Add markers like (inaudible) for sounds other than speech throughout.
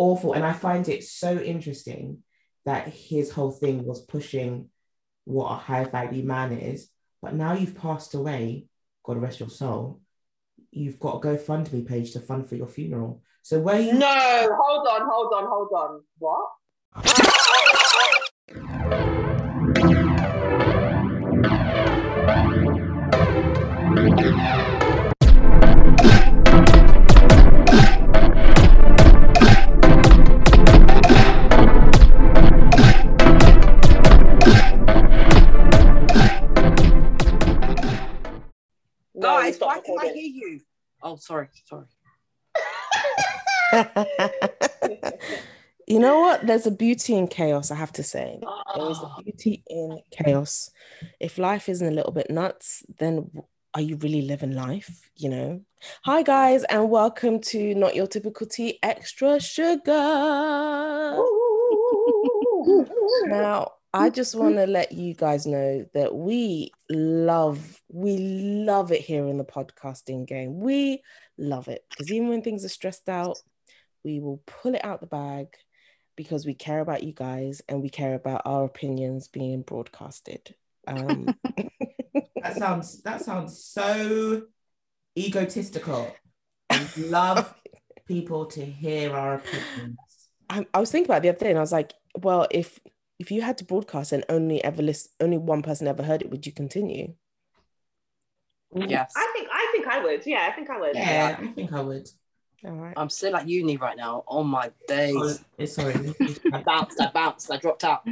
awful. And I find it so interesting that his whole thing was pushing what a high value man is. But now you've passed away, God rest your soul, you've got a GoFundMe page to fund for your funeral. So where you No, hold on, hold on, hold on. What? Oh, sorry, sorry. (laughs) you know what? There's a beauty in chaos, I have to say. There is Ah. a beauty in chaos. If life isn't a little bit nuts, then are you really living life? You know? Hi, guys, and welcome to Not Your Typical Tea Extra Sugar. Now, I just want to let you guys know that we love, we love it here in the podcasting game. We love it because even when things are stressed out, we will pull it out the bag because we care about you guys and we care about our opinions being broadcasted. Um, (laughs) that sounds that sounds so egotistical. I love (laughs) people to hear our opinions. I, I was thinking about it the other day and I was like, well, if if you had to broadcast and only ever list, only one person ever heard it, would you continue? Yes. I think I think I would. Yeah, I think I would. Yeah, I think I would. All right. I'm still at uni right now. Oh my Oh, days. it's sorry. (laughs) I bounced, I bounced, I dropped out.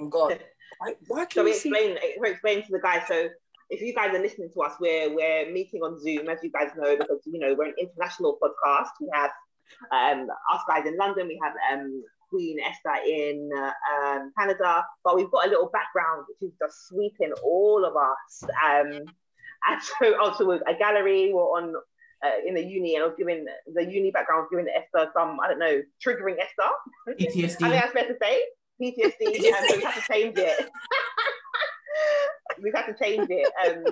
Oh God. Why, why can we we explain we explain to the guys. So if you guys are listening to us, we're we're meeting on Zoom, as you guys know, because you know we're an international podcast. We have um us guys in London, we have um Queen Esther in uh, um, Canada, but we've got a little background which is just sweeping all of us. Um, and so also with a gallery, we're on uh, in the uni, and I was giving the uni background, was giving Esther some I don't know triggering Esther. PTSD. I think PTSD. that's fair to say. PTSD, and (laughs) so we have to change it. (laughs) We've had to change it. Um,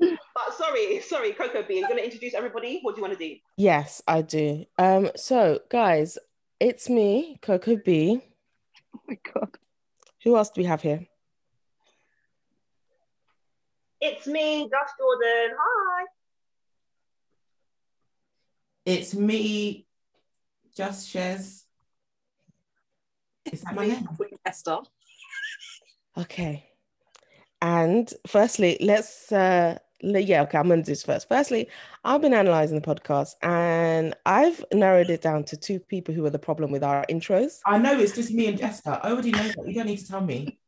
but sorry, sorry, Coco B, are you going to introduce everybody? What do you want to do? Yes, I do. Um, so guys, it's me, Coco B. Oh my god. Who else do we have here? It's me, Josh Jordan. Hi. It's me, Just Shares. Is that my name? Esther. Okay. And firstly, let's uh le- yeah, okay, I'm gonna do this first. Firstly, I've been analyzing the podcast and I've narrowed it down to two people who are the problem with our intros. I know it's just me and Jessica. I already know that. You don't need to tell me.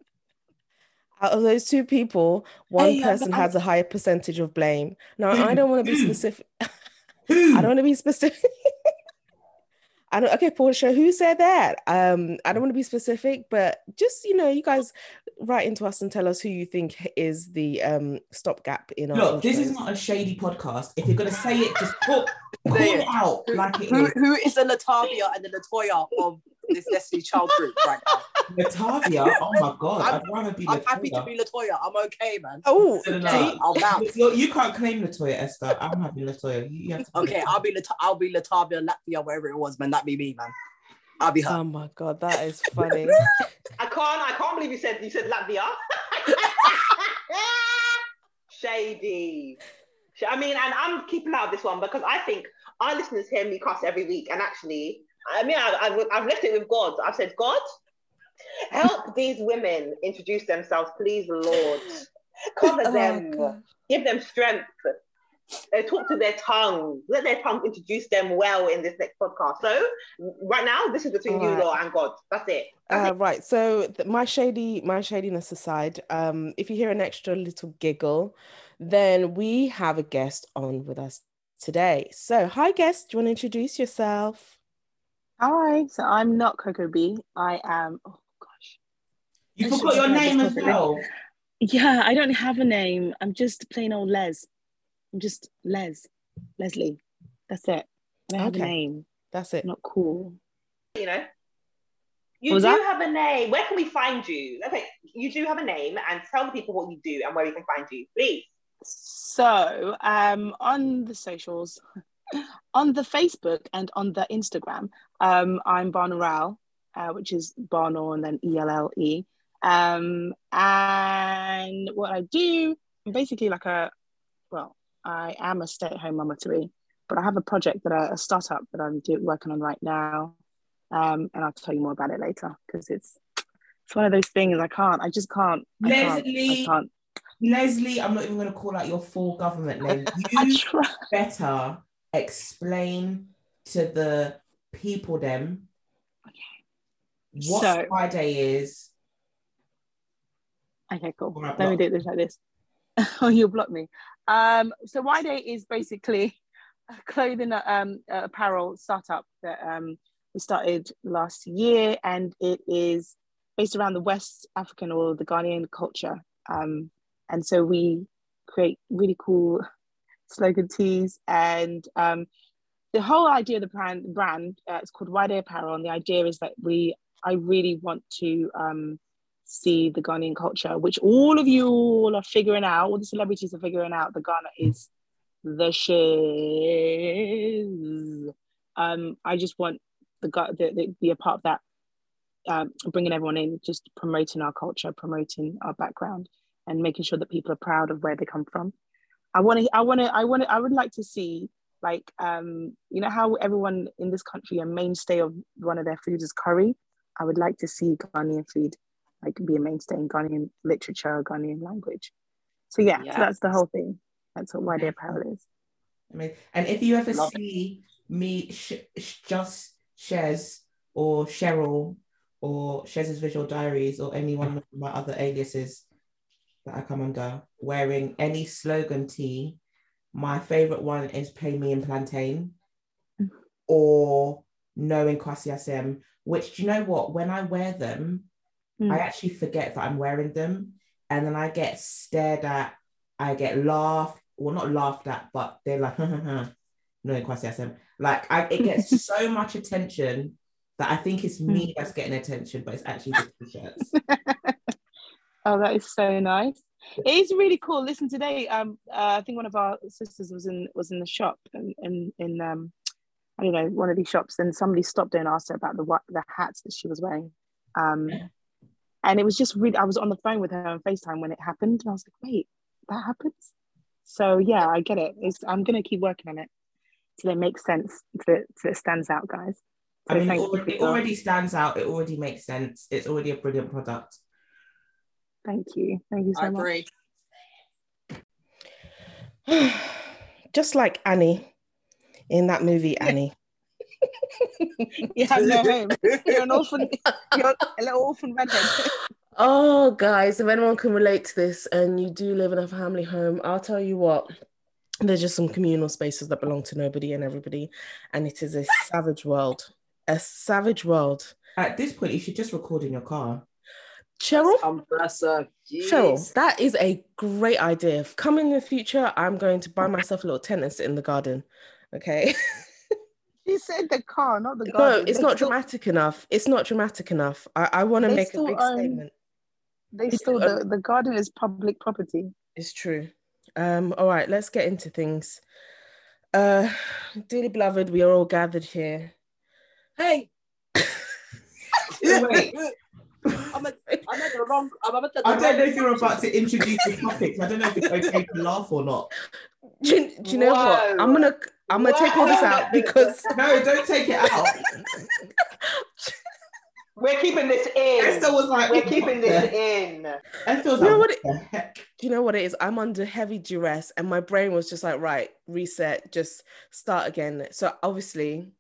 Out of those two people, one Hey, person I'm- has a higher percentage of blame. Now? I don't want to be specific. (laughs) Who? I don't want to be specific. (laughs) I don't. Okay, Portia, who said that? Um, I don't want to be specific, but just you know, you guys write into us and tell us who you think is the um stopgap in our. Look, this is not a shady podcast. If you're gonna say it, just call, (laughs) call it it. out like it Who, is. who is the Latavia and the Latoya of this Destiny Child group right now? Latavia. (laughs) Oh my god, I'm- I'd rather be I'm happy to be Latoya. I'm okay, man. Oh? I'll bounce. You're, you can't claim Latoya, Esther. I'm happy Latoya. You, you have to Okay, Latoya. I'll be Lat- I'll be Latavia, Latvia, wherever it was, man. That be me, man. I'll be her. Oh my god, that is (laughs) funny. I can't, I can't believe you said you said Latvia. (laughs) Shady. I mean, and I'm keeping out of this one because I think our listeners hear me cuss every week. And actually, I mean, I, I've, I've left it with God. I've said, God, help these women introduce themselves, please, Lord. Cover Oh, them, give them strength. Uh, talk to their tongue. Let their tongue introduce them well in this next podcast. So, right now, this is between you, Alright. Law, and God. That's it. That's Uh, right. So th- my shady, my shadiness aside, um, if you hear an extra little giggle, then we have a guest on with us today. So, hi, guest. Do you want to introduce yourself? Hi, so I'm not Coco B. I am. Oh gosh. You I forgot your name as well. Yeah, I don't have a name. I'm just plain old Les. I'm just Les, Leslie. That's it. I have Okay. a name. That's it. Not cool. you know. You What was do that? have a name. Where can we find you? Okay, you do have a name, and tell the people what you do and where we can find you, please. So, um, on the socials, (laughs) on the Facebook and on the Instagram, um, I'm Barnaral, uh, which is Barnor and then E L L E. Um, and what I do, I'm basically like a, well, I am a stay-at-home mama three, but I have a project that I, a startup that I'm do, working on right now, um, and I'll tell you more about it later because it's it's one of those things I can't, I just can't, I can't, I Leslie, can't. Leslie, I'm not even going to call out your full government name. (laughs) You better explain to the people them what So- Friday is. Okay, cool. Let me do this like this. (laughs) oh, you'll block me. Um, so Y Day is basically a clothing uh, um, uh, apparel startup that um, we started last year, and it is based around the West African or the Ghanaian culture. Um, and so we create really cool (laughs) slogan tees, and um, the whole idea of the brand brand uh, it's called Y Day Apparel, and the idea is that we I really want to um, see the Ghanaian culture, which all of you all are figuring out, all the celebrities are figuring out the Ghana is the shiz. Um, I just want the, the, the be a part of that, um, bringing everyone in, just promoting our culture, promoting our background, and making sure that people are proud of where they come from. I want to, I want to, I want to, I would like to see like um, you know how everyone in this country a mainstay of one of their foods is curry. I would like to see Ghanaian food like be a mainstay in Ghanaian literature, Ghanaian language. So yeah, so that's the whole thing. That's what Why Day Apparel is. I mean, and if you ever Love it. see me sh- sh- just Shez or Cheryl or Shez's Visual Diaries or any one of my other aliases that I come under wearing any slogan tee, my favorite one is Pay Me in Plantain mm. or Knowing Kwasi Asem, which do you know what? When I wear them, Mm. I actually forget that I'm wearing them. And then I get stared at, I get laughed, well, not laughed at, but they're like, (laughs) no, Kwasi Asem. Like, I, it gets (laughs) so much attention that I think it's me that's getting attention, but it's actually the t-shirts. (laughs) Oh, that is so nice. It is really cool. Listen, today, um, uh, I think one of our sisters was in was in the shop and in, in um, I don't know, one of these shops, and somebody stopped her and asked her about the what the hats that she was wearing. Um, and it was just really. I was on the phone with her on Facetime when it happened, and I was like, "Wait, that happens?" So yeah, I get it. It's, I'm gonna keep working on it till it makes sense, till it, till it stands out, guys. I mean, it already, it already stands out. It already makes sense. It's already a brilliant product. Thank you, thank you so I much. agree. (sighs) Just like Annie in that movie, Annie. You have no home. You're an orphan. You're a little orphan redhead. Oh, guys, if anyone can relate to this and you do live in a family home, I'll tell you what, there's just some communal spaces that belong to nobody and everybody. And it is a savage world. A savage world. At this point, you should just record in your car. Cheryl, bless her. Cheryl, that is a great idea. Come in the future, I'm going to buy myself a little tent and sit in the garden. Okay. (laughs) She said the car, not the garden. no, it's They not still- dramatic enough. It's not dramatic enough. I, I want to They make a big own- statement. They They still do, the, the garden is public property. It's true. Um, all right, let's get into things. Uh, dearly beloved, we are all gathered here. Hey. Wait. (laughs) I'm at, I'm at the wrong. I'm at the I don't know if you're about to introduce the (laughs) topic. I don't know if it's okay to laugh or not. Do you, do you know what? I'm gonna I'm gonna take all this out because (laughs) No, don't take it out. We're keeping this in. Esther was like, We're keeping this in. Esther was You like, what what the do you know what it is? I'm under heavy duress and my brain was just like, right, reset, just start again. So obviously,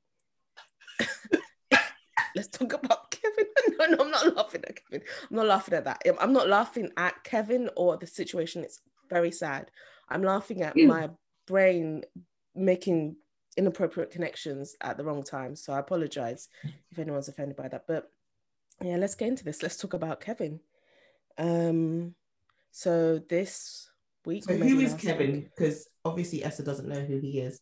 (laughs) let's talk about Kevin. (laughs) No, no, I'm not laughing at Kevin. I'm not laughing at that. I'm not laughing at Kevin or the situation. It's very sad. I'm laughing at hmm. my brain making inappropriate connections at the wrong time. So I apologize if anyone's offended by that. But yeah, let's get into this. Let's talk about Kevin. Um, so this week, So who is Kevin? Because obviously Esther doesn't know who he is.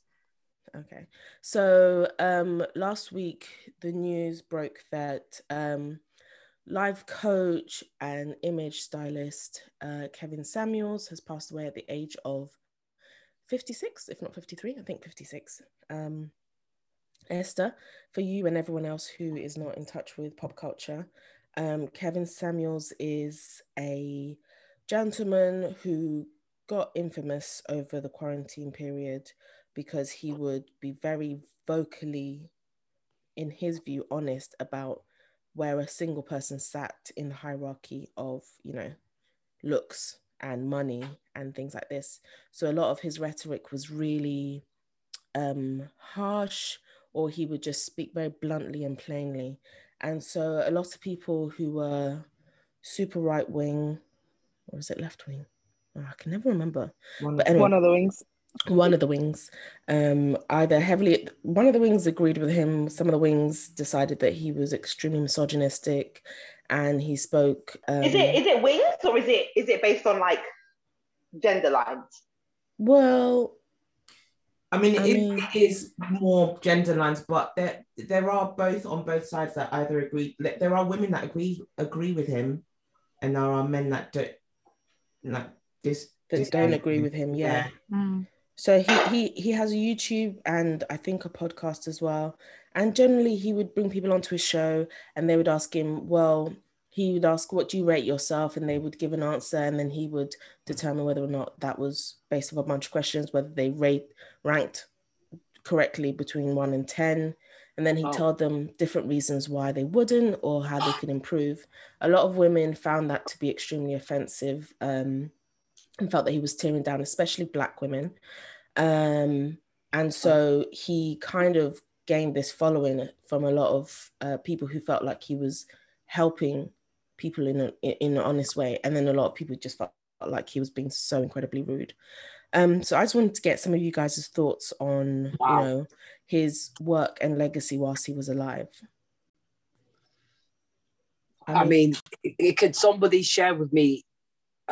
Okay. So um last week the news broke that um live coach and image stylist uh, Kevin Samuels has passed away at the age of 56, if not 53, I think 56. Um, Esther, for you and everyone else who is not in touch with pop culture, um, Kevin Samuels is a gentleman who got infamous over the quarantine period because he would be very vocally, in his view, honest about where a single person sat in the hierarchy of, you know, looks and money and things like this. So a lot of his rhetoric was really um, harsh, or he would just speak very bluntly and plainly. And so a lot of people who were super right wing, or is it left wing? Oh, I can never remember. One, But anyway, One of the wings. one of the wings um either heavily one of the wings agreed with him some of the wings decided that he was extremely misogynistic and he spoke um, Is it is it wings or is it is it based on like gender lines? well I mean, I it, mean- it is more gender lines, but there there are both on both sides that either agree. There are women that agree agree with him, and there are men that don't like this. that don't agree with him yeah Mm. So he he he has a YouTube and I think a podcast as well. And generally he would bring people onto his show and they would ask him, well, he would ask, what do you rate yourself? And they would give an answer and then he would determine whether or not that was based on a bunch of questions, whether they rate ranked correctly between one and ten. And then he Oh. told them different reasons why they wouldn't or how they could improve. A lot of women found that to be extremely offensive. Um, and felt that he was tearing down, especially black women. Um, and so he kind of gained this following from a lot of uh, people who felt like he was helping people in, a, in an honest way. And then a lot of people just felt like he was being so incredibly rude. Um, so I just wanted to get some of you guys' thoughts on, Wow. you know, his work and legacy whilst he was alive. I mean, i- i- could somebody share with me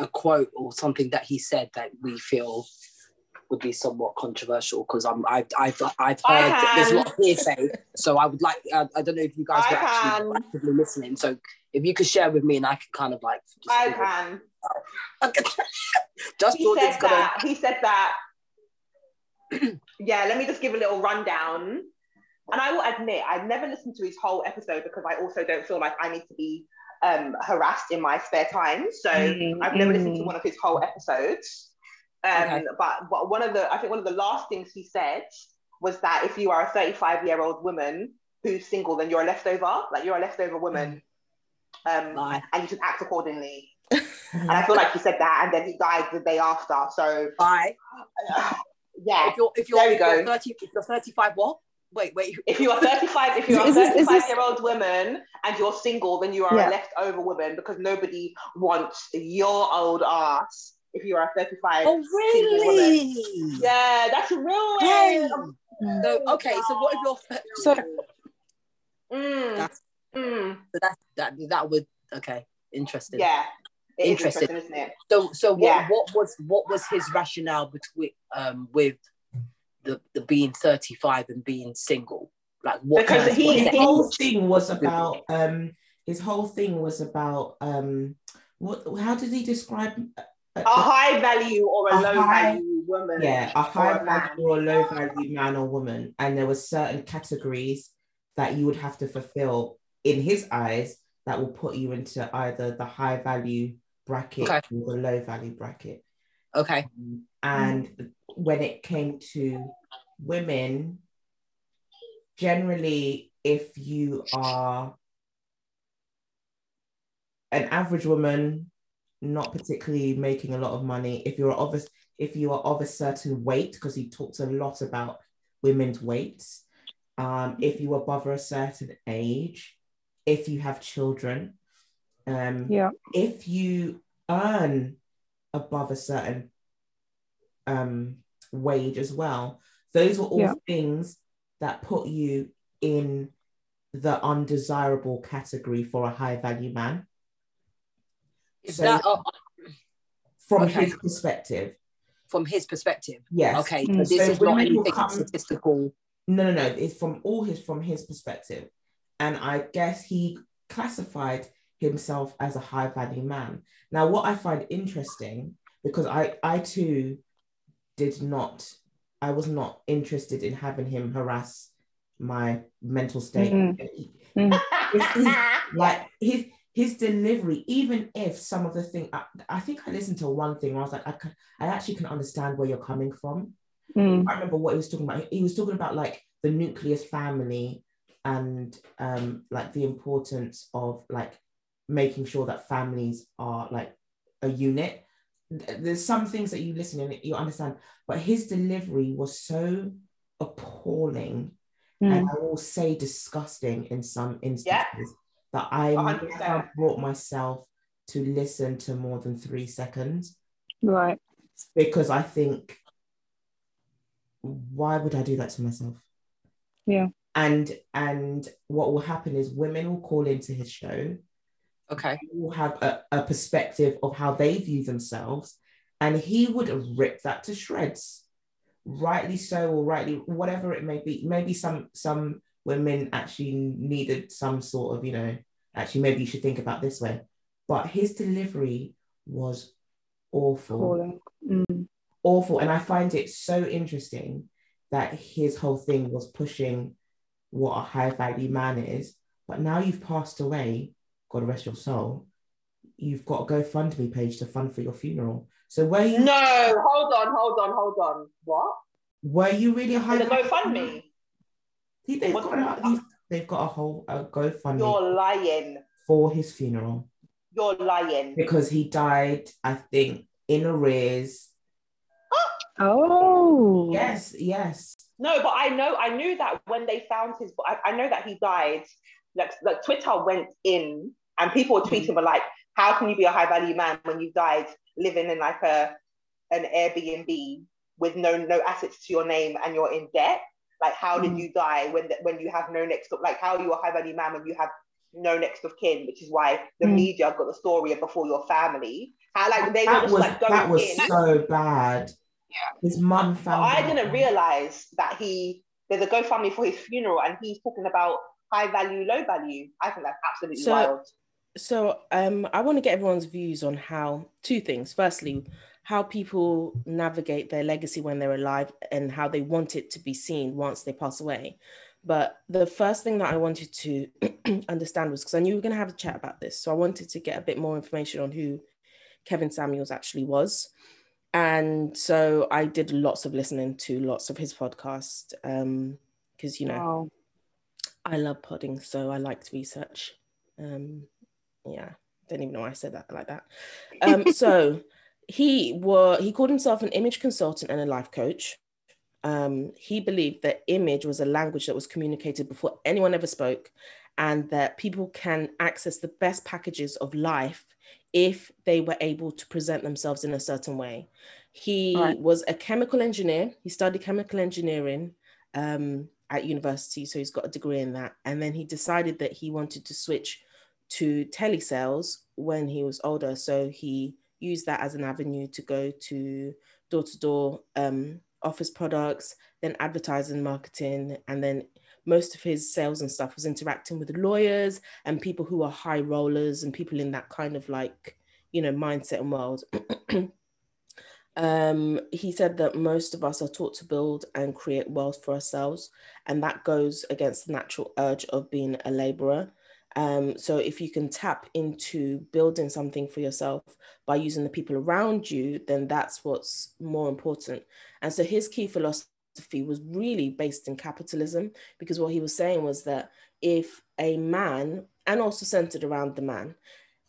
a quote or something that he said that we feel would be somewhat controversial? Because I'm I've I've I've heard there's a lot of hearsay, so I would like I, I don't know if you guys I were actually actively listening. So if you could share with me, and I could kind of like just I can. (laughs) just He said gonna. He said that. yeah, let me just give a little rundown. And I will admit, I've never listened to his whole episode because I also don't feel like I need to be um, harassed in my spare time. So Mm, I've never listened to mm. one of his whole episodes. Um, Okay. but, but one of the, I think one of the last things he said was that if you are a 35 year old woman who's single, then you're a leftover. Like you're a leftover woman. Um, Bye. and you should act accordingly. (laughs) And I feel like he said that, and then he died the day after. So Bye. (sighs) yeah, If you're if you're, There we if you're 30 if you're 35, what? Wait, wait. if you are (laughs) 35, if you are a Is this- is 35 this- year old woman and you're single, then you are Yeah. a leftover woman because nobody wants your old ass. If you are a 35, Oh single woman. really? yeah, that's a real. Hey. Mm. So okay, so what if you're So- Mm, That's- mm, So that that that would okay, interesting. yeah, Interesting. interesting, isn't it? So so what Yeah. what was what was his rationale between um with the the being thirty five and being single? Like what? Because kind of- he- his is whole thing was about um his whole thing was about um what how did he describe A high value or a, A low high- value woman. yeah a or high a man. value or a low value man or woman and there were certain categories that you would have to fulfill in his eyes that will put you into either the high value bracket Okay. or the low value bracket okay. and when it came to women generally if you are an average woman not particularly making a lot of money if you're of a, if you are of a certain weight because he talks a lot about women's weights um, if you are above a certain age if you have children um, Yeah. if you earn above a certain um, wage as well. Those were all Yeah. things that put you in the undesirable category for a high value man Is So- that from Okay. his perspective. from his perspective? Yes. Okay, Mm. so this So is not women will anything come- statistical. No, no, no. It's from all his from his perspective, and I guess he classified himself as a high value man. Now, what I find interesting because I I too did not, I was not interested in having him harass my mental state. Mm. His- his- like his his delivery, even if some of the thing, I, I think I listened to one thing where I was like, I, can, I actually can understand where you're coming from. Mm. I remember what he was talking about. He was talking about like the nucleus family and um like the importance of like making sure that families are like a unit. Th- There's some things that you listen and you understand, but his delivery was so appalling Mm. and I will say disgusting in some instances that I 100%. never brought myself to listen to more than three seconds Right. because I think why would I do that to myself? Yeah. And and what will happen is women will call into his show, Okay. will have a, a perspective of how they view themselves, and he would rip that to shreds. Rightly so, or rightly, whatever it may be. Maybe some some women actually needed some sort of, you know, actually maybe you should think about this way. But his delivery was awful Mm. awful. And I find it so interesting that his whole thing was pushing what a high value man is. But now you've passed away, God rest your soul, you've got a GoFundMe page to fund for your funeral. So were you No, hold on, hold on, hold on. What? were you really a high The GoFundMe? man? He- They've What- got, a, they've- they've got a whole a GoFundMe You're lying. for his funeral You're lying. because he died, I think, in arrears. Oh. Yes, yes. No, but I know I knew that when they found his I, I know that he died. Like, like Twitter went in and people were tweeting were like, how can you be a high value man when you died living in like a an Airbnb with no no assets to your name and you're in debt? Like how did Mm. you die when when you have no next of like how are you a high value man when you have no next of kin, which is why the Mm. media got the story of before your family. How like they were just was like going that was in. so bad. Yeah. His mum found. I didn't realize that he there's a GoFundMe for his funeral and he's talking about high value, low value. I think that's absolutely So- wild. So um, I want to get everyone's views on how two things. Firstly, how people navigate their legacy when they're alive and how they want it to be seen once they pass away. But the first thing that I wanted to (clears throat) understand was because I knew we were going to have a chat about this. So I wanted to get a bit more information on who Kevin Samuels actually was. And so I did lots of listening to lots of his podcast because, you know, Wow. I love podding, so I liked research. Um, yeah, don't even know why I said that like that. Um, so (laughs) he were he called himself an image consultant and a life coach. Um, he believed that image was a language that was communicated before anyone ever spoke, and that people can access the best packages of life if they were able to present themselves in a certain way. He Right. was a chemical engineer. He studied chemical engineering um, at university, so he's got a degree in that. And then he decided that he wanted to switch to telesales when he was older. So he used that as an avenue to go to door to door office products, then advertising, marketing, and then most of his sales and stuff was interacting with lawyers and people who are high rollers and people in that kind of like you know mindset and world. (clears throat) um, he said that most of us are taught to build and create wealth for ourselves, and that goes against the natural urge of being a laborer. Um, so if you can tap into building something for yourself by using the people around you, then that's what's more important. And so his key philosophy was really based in capitalism, because what he was saying was that if a man, and also centered around the man,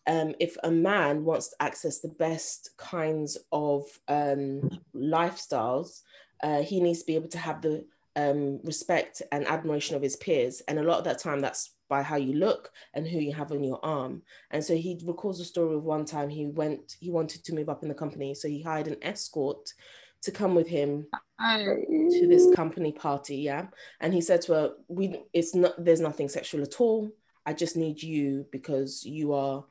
um, if a man wants to access the best kinds of um, lifestyles, uh, he needs to be able to have the um, respect and admiration of his peers. And a lot of that time, that's by how you look and who you have on your arm. And so he recalls a story of one time he went, he wanted to move up in the company. So he hired an escort to come with him to this company party. Yeah. And he said to her, we, it's not, there's nothing sexual at all. I just need you because you are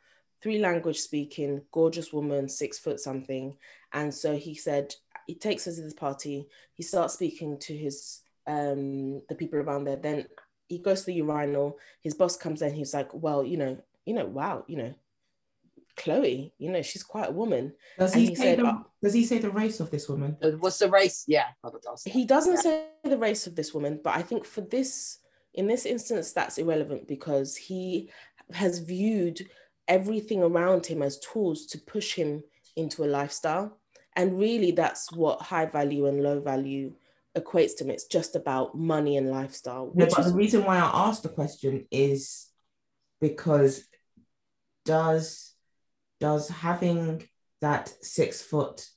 three language speaking, gorgeous woman, six foot something. And so he said, he takes her to this party. He starts speaking to his, um, the people around there. Then he goes to the urinal. His boss comes in. He's like, well, you know, you know, wow, you know, Chloe, you know, she's quite a woman. Does he, he say said, the, uh, does he say the race of this woman? Uh, What's the race? Yeah, I would ask that. He doesn't Yeah. say the race of this woman, but I think for this, in this instance, that's irrelevant because he has viewed everything around him as tools to push him into a lifestyle. And really, that's what high value and low value equates to him. It's just about money and lifestyle, No, but is the reason why I asked the question is because does does having that six foot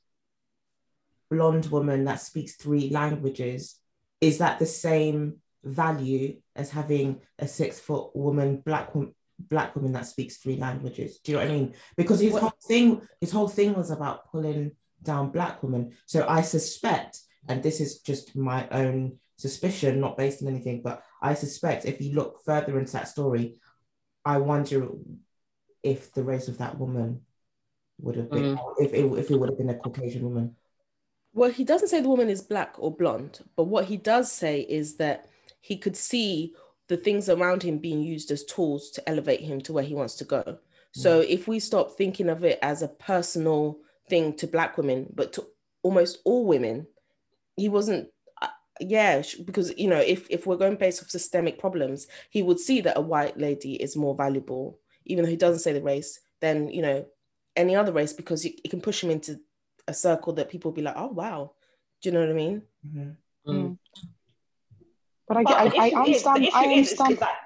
blonde woman that speaks three languages is that the same value as having a six foot woman black woman black woman that speaks three languages do you know what i mean because his What- whole thing his whole thing was about pulling down black women so i suspect and this is just my own suspicion not based on anything but i suspect if you look further into that story i wonder if the race of that woman would have been mm. if, it, if it would have been a caucasian woman. Well, he doesn't say the woman is black or blonde, but what he does say is that he could see the things around him being used as tools to elevate him to where he wants to go. So mm. if we stop thinking of it as a personal thing to black women, but to almost all women, he wasn't. uh, Yeah, because you know, if if we're going based off systemic problems, he would see that a white lady is more valuable, even though he doesn't say the race, than you know any other race, because it, it can push him into a circle that people will be like, oh wow, do you know what I mean? Mhm. Mm. But I, But I, the I issue is- understand. I is- is- understand. that-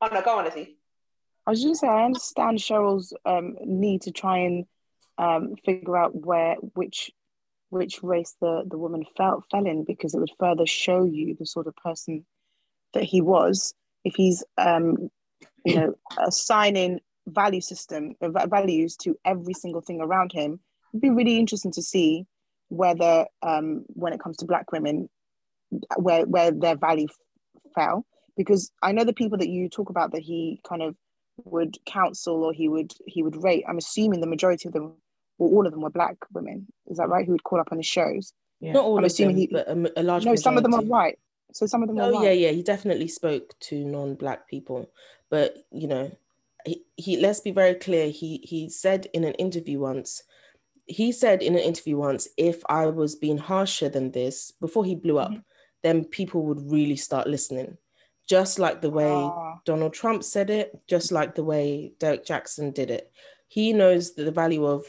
Oh no, go on, Izzy. I was just gonna say I understand Cheryl's um, need to try and um, figure out where which which race the the woman fell fell in because it would further show you the sort of person that he was if he's um, you know assigning value system uh, values to every single thing around him. It'd be really interesting to see whether um, when it comes to black women where where their value fell because I know the people that you talk about that he kind of would counsel or he would he would rate. I'm assuming the majority of them, or all of them, were black women. Is that right? Who would call up on his shows? Yeah. Not all I'm of them, assuming he- but a, a large no, some of them are white. So some of them are Oh white. yeah, yeah. He definitely spoke to non-black people, but you know, he, he let's be very clear. He he said in an interview once. He said in an interview once, if I was being harsher than this before he blew up, Mhm. then people would really start listening. Just like the way Ah, Donald Trump said it, just like the way Derek Jackson did it. He knows that the value of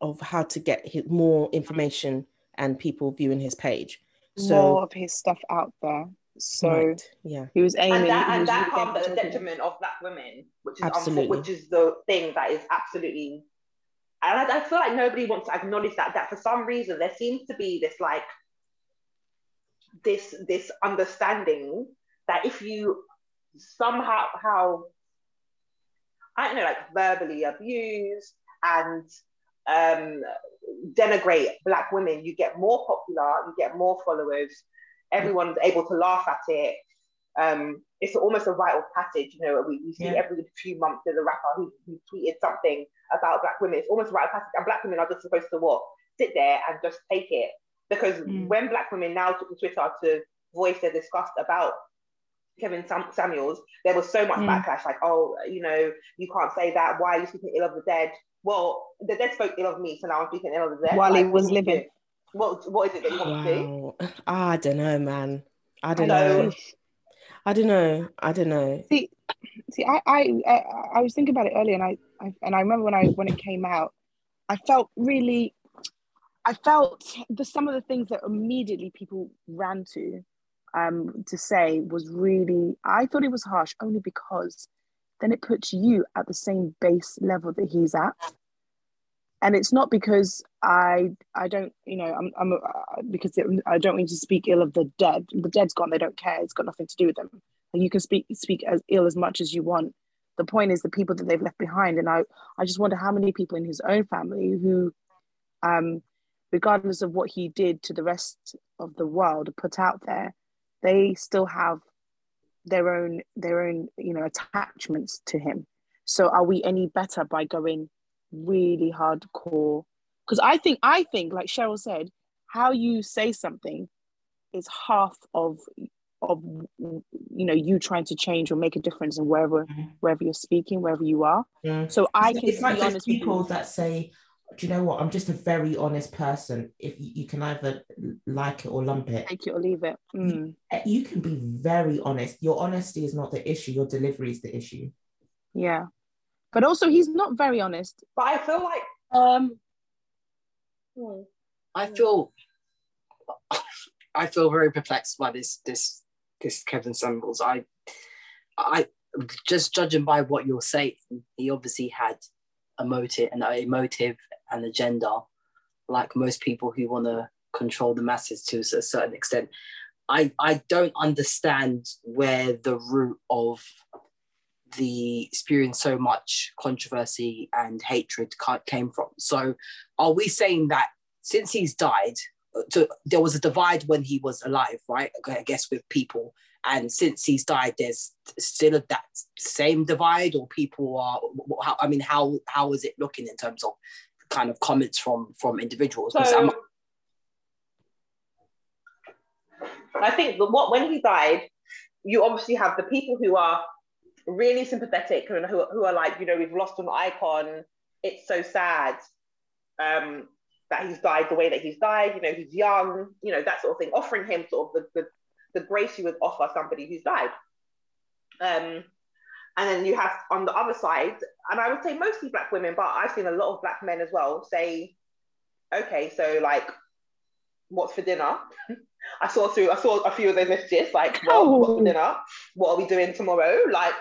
of how to get his, more information and people viewing his page. So more of his stuff out there. So right, yeah. he was aiming. and that he and that really comes at the detriment of black women, which is Absolutely. which is the thing that is absolutely. And I, I feel like nobody wants to acknowledge that. That for some reason there seems to be this like this this understanding that if you somehow how I don't know like verbally abuse and um, denigrate black women, you get more popular, you get more followers, everyone's able to laugh at it. Um, it's almost a rite of passage, you know. We, we see Yeah. every few months there's a rapper who, who tweeted something about black women. It's almost a of passage, and black women are just supposed to what sit there and just take it. Because Mm. when black women now took to Twitter to voice their disgust about Kevin Sam- Samuels, there was so much Mm. backlash, like, oh, you know, you can't say that. Why are you speaking ill of the dead? Well, the dead spoke ill of me, so now I'm speaking ill of the dead. While he was what do you living. do? What what is it that you want to do? I don't know, man. I don't So- know. I don't know. I don't know. See, see, I, I, I, I was thinking about it earlier, and I, I, and I remember when I when it came out, I felt really, I felt the some of the things that immediately people ran to, um, to say was really. I thought it was harsh only because then it puts you at the same base level that he's at, and it's not because I, I don't, you know, I'm, I'm uh, because it, I don't mean to speak ill of the dead. The dead's gone; they don't care. It's got nothing to do with them and you can speak speak as ill as much as you want the point is the people that they've left behind and i i just wonder how many people in his own family who um regardless of what he did to the rest of the world put out there they still have their own their own you know attachments to him so are we any better by going really hardcore because i think i think like cheryl said how you say something is half of of you know you trying to change or make a difference in wherever Mhm. wherever you're speaking, wherever you are. Yeah. So I It's- can it's like those people that say, "Do you know what? I'm just a very honest person. If you, you can either like it or lump it, Take it or leave it. Mm, Eh, you can be very honest. Your honesty is not the issue. Your delivery is the issue." yeah. But also he's not very honest. But I feel like Um, hmm, I feel I feel very perplexed by this this this Kevin Samuels. I I just judging by what you're saying, he obviously had a motive and a motive and agenda, like most people who want to control the masses to a certain extent. I I don't understand where the root of the spewing so much controversy and hatred came from. So, are we saying that since he's died, uh, so there was a divide when he was alive, right? I guess with people, and since he's died, there's still that same divide, or people are. How, I mean, how how is it looking in terms of kind of comments from from individuals? So, I think that what when he died, you obviously have the people who are really sympathetic and who, who are like, you know, we've lost an icon. It's so sad um, that he's died the way that he's died. You know, he's young. You know, that sort of thing. Offering him sort of the the, the grace you would offer somebody who's died. Um, and then you have on the other side, and I would say mostly black women, but I've seen a lot of black men as well say, okay, so like, what's for dinner? (laughs) I saw through, I saw a few of those messages, like, well, what's for dinner? What are we doing tomorrow? Like,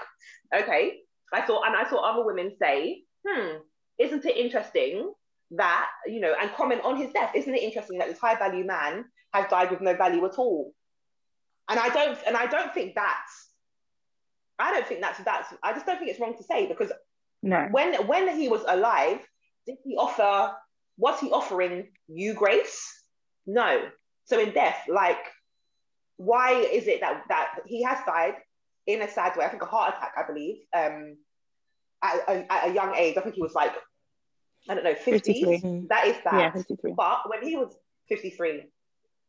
okay. I saw, and I saw other women say, hmm, isn't it interesting that, you know, and comment on his death, isn't it interesting that this high value man has died with no value at all? And I don't, and I don't think that's, I don't think that's, that's, I just don't think it's wrong to say because No. when when he was alive, did he offer? Was he offering you grace? No. So in death, like, why is it that that he has died in a sad way? I think a heart attack, I believe, um, at, a- at a young age. I think he was like, I don't know, 50s. 53. That is bad. Yeah, 53. But when he was 53,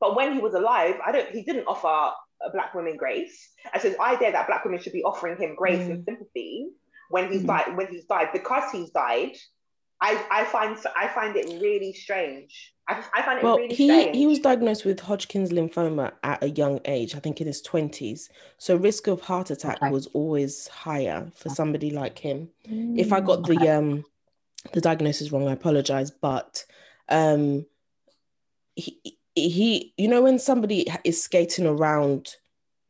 but when he was alive, I don't. He didn't offer black woman grace. And so his idea that black women should be offering him grace and sympathy when he's Mhm. died, when he's died, because he's died, I, I find I find it really strange. I, I find it Well, really he strange. he was diagnosed with Hodgkin's lymphoma at a young age, I think in his 20s. So risk of heart attack Okay. was always higher for somebody like him. If I got the um the diagnosis wrong, I apologize, but um he he you know when somebody is skating around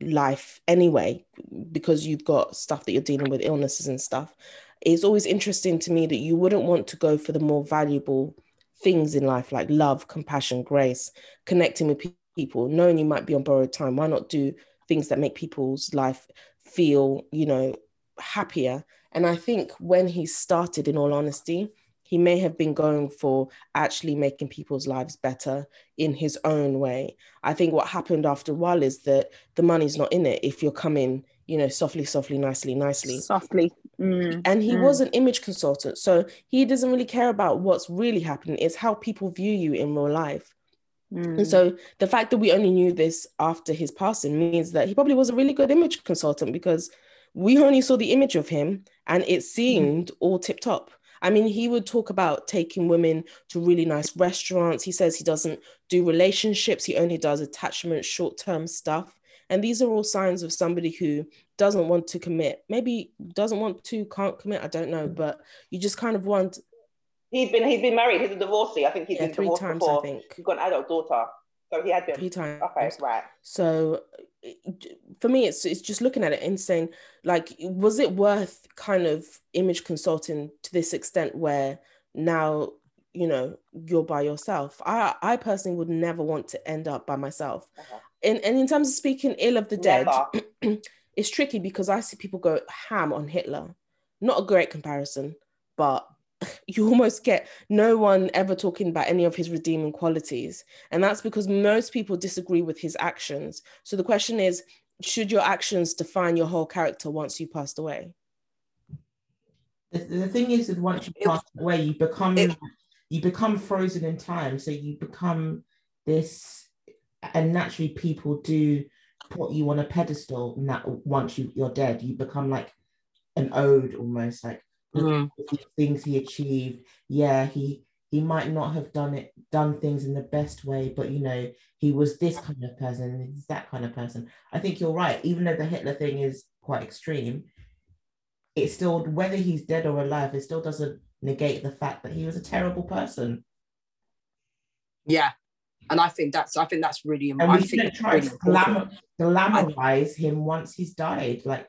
life anyway because you've got stuff that you're dealing with illnesses and stuff it's always interesting to me that you wouldn't want to go for the more valuable things in life like love compassion grace connecting with people knowing you might be on borrowed time. Why not do things that make people's life feel you know happier? And i think when he started in all honesty he may have been going for actually making people's lives better in his own way. I think what happened after a while is that the money's not in it if you're coming, you know, softly, softly, nicely, nicely. softly. Mm. And he Mm. was an image consultant. So he doesn't really care about what's really happening, it's how people view you in real life. Mm. And so the fact that we only knew this after his passing means that he probably was a really good image consultant because we only saw the image of him and it seemed all tip top. I mean, he would talk about taking women to really nice restaurants. He says he doesn't do relationships, he only does attachment, short term stuff. And these are all signs of somebody who doesn't want to commit, maybe doesn't want to, can't commit, I don't know, but you just kind of want, he's been he's been married. He's a divorcee. I think he's yeah, been three divorced times, before. I think. He's got an adult daughter, so he had been. Three times. Okay, right. So for me, it's it's just looking at it and saying, like, was it worth kind of image consulting to this extent where now you know you're by yourself? I I personally would never want to end up by myself. Uh-huh. And and in terms of speaking ill of the dead, (clears throat) it's tricky because I see people go ham on Hitler. Not a great comparison, but (laughs) you almost get no one ever talking about any of his redeeming qualities. And that's because most people disagree with his actions. So the question is should your actions define your whole character once you passed away? The, the thing is that once you pass away, you become it- you become frozen in time. So you become this, and naturally, people do put you on a pedestal now once you, you're dead. You become like an ode almost like Mhm. things he achieved. Yeah, he he might not have done it done things in the best way, but you know, he was this kind of person, he's that kind of person. I think you're right, even though the Hitler thing is quite extreme, it still whether he's dead or alive, it still doesn't negate the fact that he was a terrible person. Yeah, and I think that's I think that's really And I we think shouldn't try to important. glamour, glamorize him once he's died. Like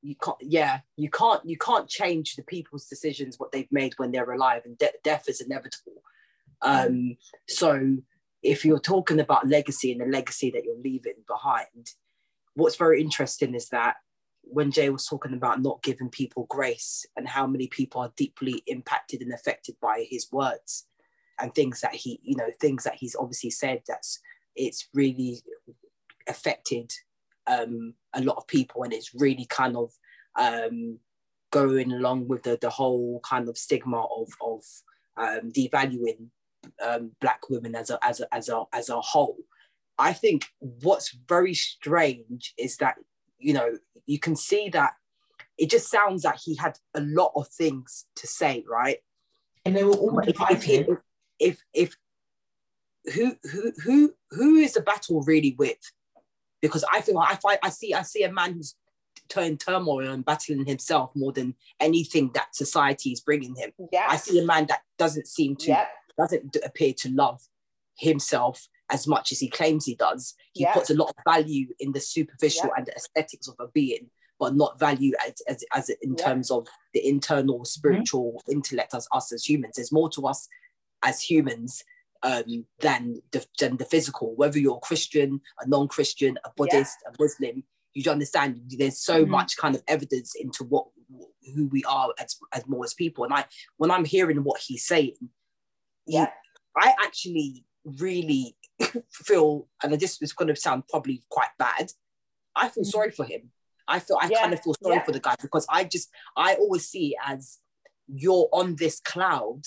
you can't yeah you can't you can't change the people's decisions what they've made when they're alive and de- death is inevitable. Um so if you're talking about legacy and the legacy that you're leaving behind what's very interesting is that when jay was talking about not giving people grace and how many people are deeply impacted and affected by his words and things that he you know things that he's obviously said that's it's really affected um, a lot of people, and it's really kind of um, going along with the, the whole kind of stigma of of um, devaluing um, black women as a as a as a as a whole. I think what's very strange is that you know you can see that it just sounds like he had a lot of things to say, right? and they were all if, if, he- if if who who who who is the battle really with? Because I feel I find I see I see a man who's turned turmoil and battling himself more than anything that society is bringing him. I see a man that doesn't seem to Yep. doesn't appear to love himself as much as he claims he does. He Yeah. puts a lot of value in the superficial Yeah. and the aesthetics of a being, but not value as, as, as in terms of the internal mm-hmm. spiritual intellect as us as humans. There's more to us as humans um, than the than the physical. Whether you're a Christian, a non-Christian, a Buddhist, a Muslim, you understand. There's so Mhm. much kind of evidence into what who we are as, as more as people. And I, when I'm hearing what he's saying, Yeah. I actually really (laughs) feel, and this is going to sound probably quite bad. I feel Mhm. sorry for him. I feel I Yeah, kind of feel sorry yeah. for the guy because I just I always see it as you're on this cloud,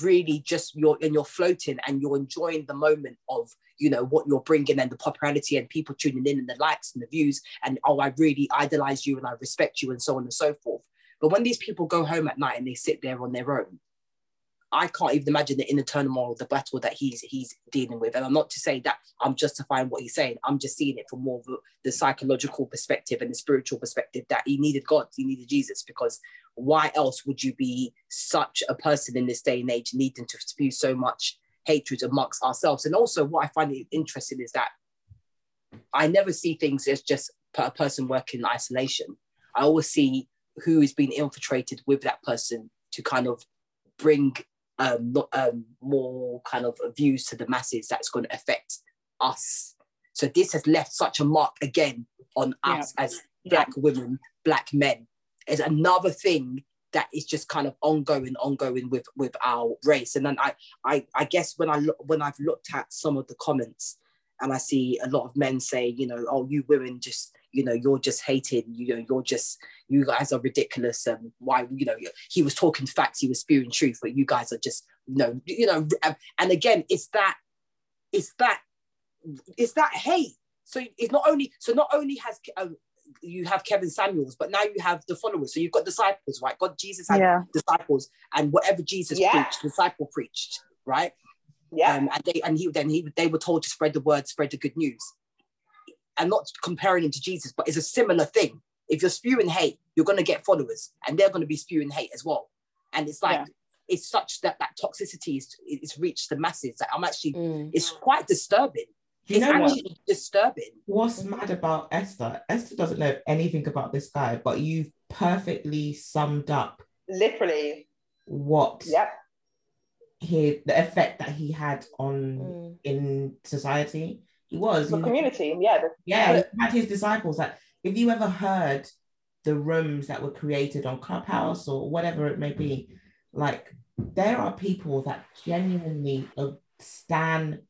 really just you're and you're floating and you're enjoying the moment of you know what you're bringing and the popularity and people tuning in and the likes and the views and oh I really idolize you and I respect you and so on and so forth. But when these people go home at night and they sit there on their own, I can't even imagine the inner turmoil, the battle that he's he's dealing with. And I'm not to say that I'm justifying what he's saying. I'm just seeing it from more of the- psychological perspective and the spiritual perspective that he needed God, he needed Jesus, because why else would you be such a person in this day and age needing to spew so much hatred amongst ourselves? And also, what I find interesting is that I never see things as just a person working in isolation. I always see who is being infiltrated with that person to kind of bring um, not, um, more kind of views to the masses that's going to affect us. So this has left such a mark again on Yeah. us as Yeah. black women, black men. Is another thing that is just kind of ongoing, ongoing with with our race. And then I, I, I guess when I look when I've looked at some of the comments and I see a lot of men say, you know, oh, you women just, you know, you're just hated, you know, you're just, you guys are ridiculous. And why, you know, he was talking facts, he was spewing truth, but you guys are just, you know, you know, and again, it's that, it's that, it's that hate. So it's not only, so not only has um, you have Kevin Samuels, but now you have the followers. So you've got disciples, right? God, Jesus had Yeah. disciples, and whatever Jesus Yeah. preached, disciple preached, right? Yeah. Um, and they and he then he they were told to spread the word, spread the good news, and not comparing him to Jesus, but it's a similar thing. If you're spewing hate, you're going to get followers, and they're going to be spewing hate as well. And it's like Yeah. it's such that that toxicity is it's reached the masses. That I'm actually Mm. it's quite disturbing. You It's know what, actually disturbing. what's mad about Esther? Esther doesn't know anything about this guy, but you've perfectly summed up Literally. what Yep. he the effect that he had on Mm. in society. He was The he- community. Yeah. the- yeah, he had his disciples. Like, if you ever heard the rooms that were created on Clubhouse or whatever it may be, like there are people that genuinely uh, stand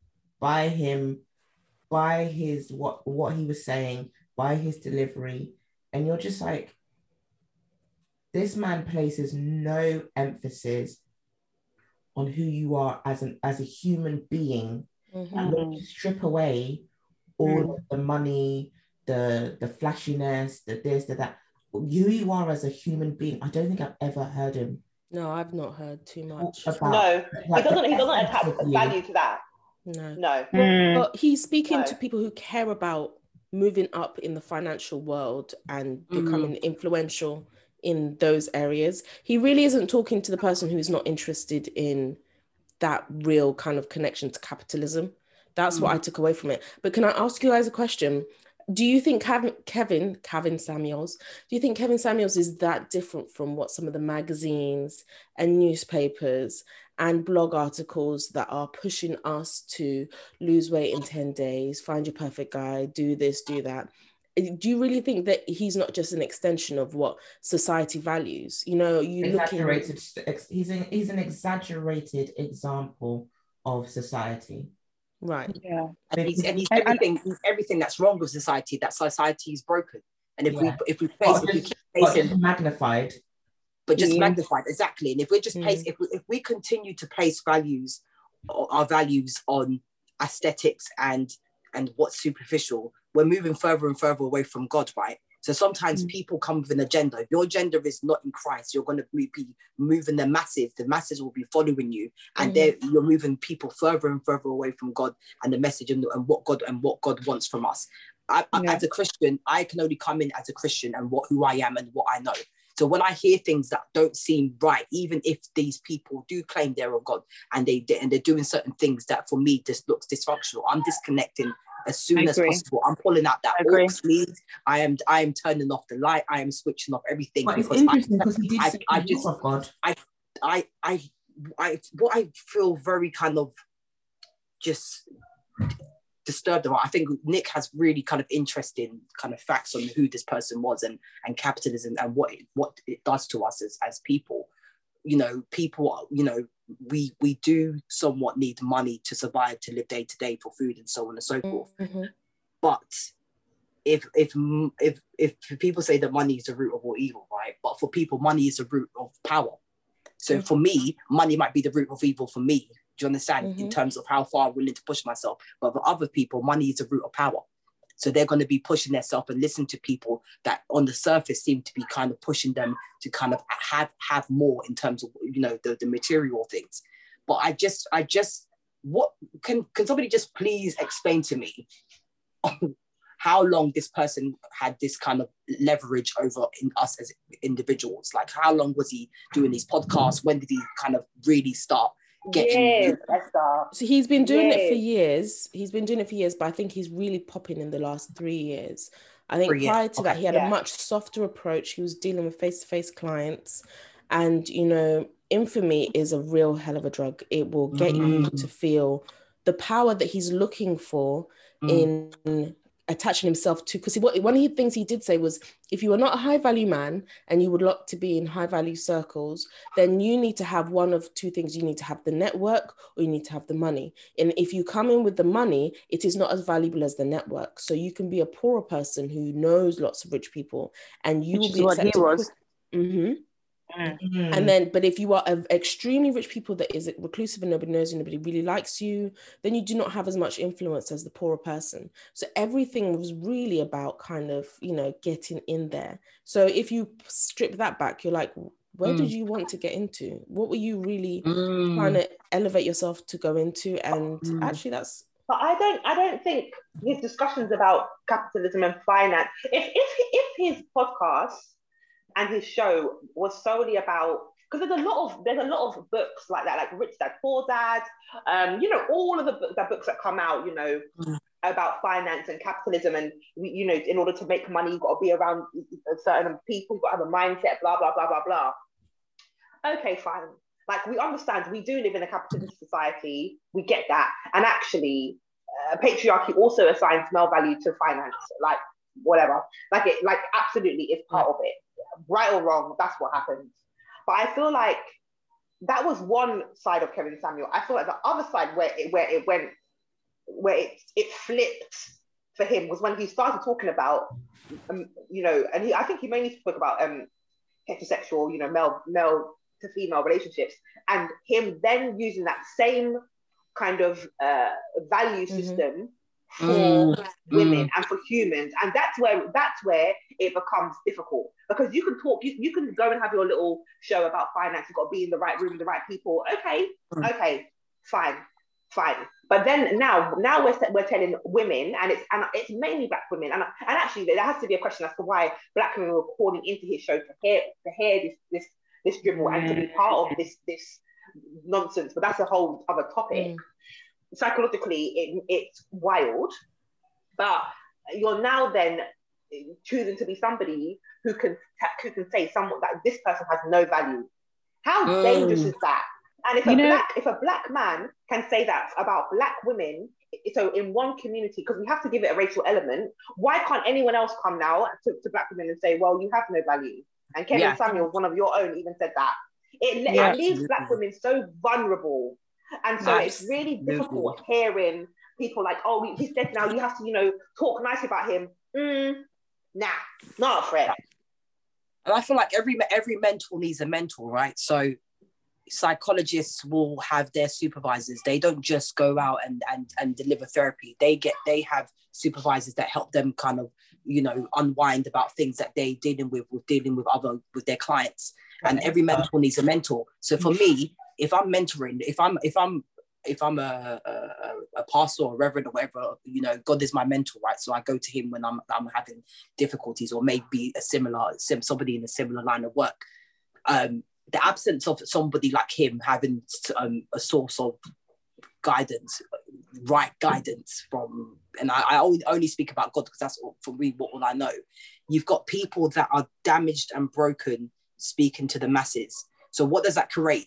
by him, by his what what he was saying, by his delivery, and you're just like, this man places no emphasis on who you are as an as a human being Mhm. and when you strip away all Mm. of the money, the the flashiness, the this, the that. Who you are as a human being, I don't think I've ever heard him No, I've not heard too much. about. No, like, he doesn't. He doesn't attach value to that. No. No. Mm. But he's speaking No. to people who care about moving up in the financial world and Mm. becoming influential in those areas. He really isn't talking to the person who's not interested in that real kind of connection to capitalism. That's what mm. I took away from it. But can I ask you guys a question? Do you think Kevin, Kevin, Kevin Samuels, do you think Kevin Samuels is that different from what some of the magazines and newspapers and blog articles that are pushing us to lose weight in 10 days, find your perfect guy, do this, do that. Do you really think that he's not just an extension of what society values? You know, you look in, exaggerated. ex- He's an he's an exaggerated example of society. right? Yeah. and he's, and he's And- and- everything he's everything that's wrong with society that society is broken and if Yeah. we if we place But if we keep but magnified. but just Yeah. magnified exactly and if we just Mm. place if we, if we continue to place values our values on aesthetics and and what's superficial we're moving further and further away from god right? So sometimes Mm. people come with an agenda. If your agenda is not in christ you're going to be moving the masses. The masses will be following you and they're you're moving people further and further away from god and the message and, and what god and what god wants from us. I, Yeah. as a christian i can only come in as a christian and what who i am and what i know. So when I hear things that don't seem right, even if these people do claim they're of God and they and they're doing certain things that for me just looks dysfunctional, I'm disconnecting as soon I as agree. possible. I'm pulling out that I agree. aux lead. I am I am turning off the light. I am switching off everything But it's because I, interesting because he did I- say I just- not of God. I I I what I feel very kind of just disturbed about. I think Nick has really kind of interesting kind of facts on who this person was and and capitalism and what it, what it does to us as as people. You know, people. You know, we we do somewhat need money to survive, to live day to day for food and so on and so forth. Mhm. But if if if if people say that money is the root of all evil, right? But for people, money is the root of power. So Mhm. for me, money might be the root of evil for me. Do you understand? In Mhm. terms of how far I'm willing to push myself. But for other people, money is the root of power. So they're going to be pushing themselves and listen to people that on the surface seem to be kind of pushing them to kind of have have more in terms of you know the, the material things. But I just I just what can can somebody just please explain to me (laughs) how long this person had this kind of leverage over in us as individuals like how long was he doing these podcasts when did he kind of really start getting Yes. So he's been doing it for years. He's been doing it for years, but I think he's really popping in the last three years. I think prior to that, he had Yeah. a much softer approach. He was dealing with face to face clients. And, you know, infamy is a real hell of a drug. It will get you Mm. to feel the power that he's looking for Mm, in attaching himself to because what one of the things he did say was if you are not a high value man and you would like to be in high value circles then you need to have one of two things. You need to have the network or you need to have the money. And if you come in with the money it is not as valuable as the network. So you can be a poorer person who knows lots of rich people and you Which will is be what he was. hmm Mm. and then, but if you are of extremely rich people that is reclusive and nobody knows you, nobody really likes you, then you do not have as much influence as the poorer person. So everything was really about kind of, you know, getting in there. So if you strip that back, you're like, where did you want to get into? What were you really mm, trying to elevate yourself to go into? And Mm. actually, that's But I don't I don't think his discussions about capitalism and finance, if if if his podcast and his show was solely about because there's a lot of there's a lot of books like that, like Rich Dad Poor Dad, um, you know, all of the books, the books that come out, you know, Mm. about finance and capitalism, and you know, in order to make money, you've got to be around certain people, you've got to have a mindset, blah blah blah blah blah. Okay, fine. Like we understand, we do live in a capitalist society. We get that, and actually, uh, patriarchy also assigns male value to finance. Like whatever, like it, like absolutely is part of it. Right or wrong, that's what happens. But I feel like that was one side of Kevin Samuel. I feel like the other side where it where it went, where it it flipped for him was when he started talking about, um, you know, and he I think he mainly spoke about um heterosexual, you know, male male to female relationships, and him then using that same kind of uh, value Mhm. system for Mm, women mm. and for humans. And that's where that's where it becomes difficult. Because you can talk you, you can go and have your little show about finance. You've got to be in the right room with the right people. Okay Mm. okay fine fine. But then now now we're, we're telling women and it's and it's mainly black women. And, and actually there has to be a question as to why black women were calling into his show to hear to hear this this this dribble and to be part of this this nonsense. But that's a whole other topic. Mm. Psychologically it, it's wild but you're now then choosing to be somebody who can who can say somewhat that this person has no value how Mm. dangerous is that and if a know- black if a black man can say that about black women so in one community because we have to give it a racial element why can't anyone else come now to, to black women and say well you have no value and kevin Yeah. samuels one of your own even said that it, Yeah. it leaves black women so vulnerable and so it's really Absolutely. difficult hearing people like, oh, he's dead now. You have to, you know, talk nice about him. Mm, nah, not a threat. And I feel like every every mentor needs a mentor, right? So psychologists will have their supervisors. They don't just go out and and and deliver therapy. They get they have supervisors that help them kind of you know unwind about things that they dealing with with dealing with other with their clients. And every mentor needs a mentor. So for me, if I'm mentoring, if I'm if I'm if I'm a, a, a pastor or a reverend or whatever, you know, God is my mentor, right? So I go to him when I'm I'm having difficulties or maybe a similar sim, somebody in a similar line of work. Um, the absence of somebody like him having um, a source of guidance, right guidance from, and I, I only, only speak about God because that's all, for me what all I know. You've got people that are damaged and broken speaking to the masses. So what does that create?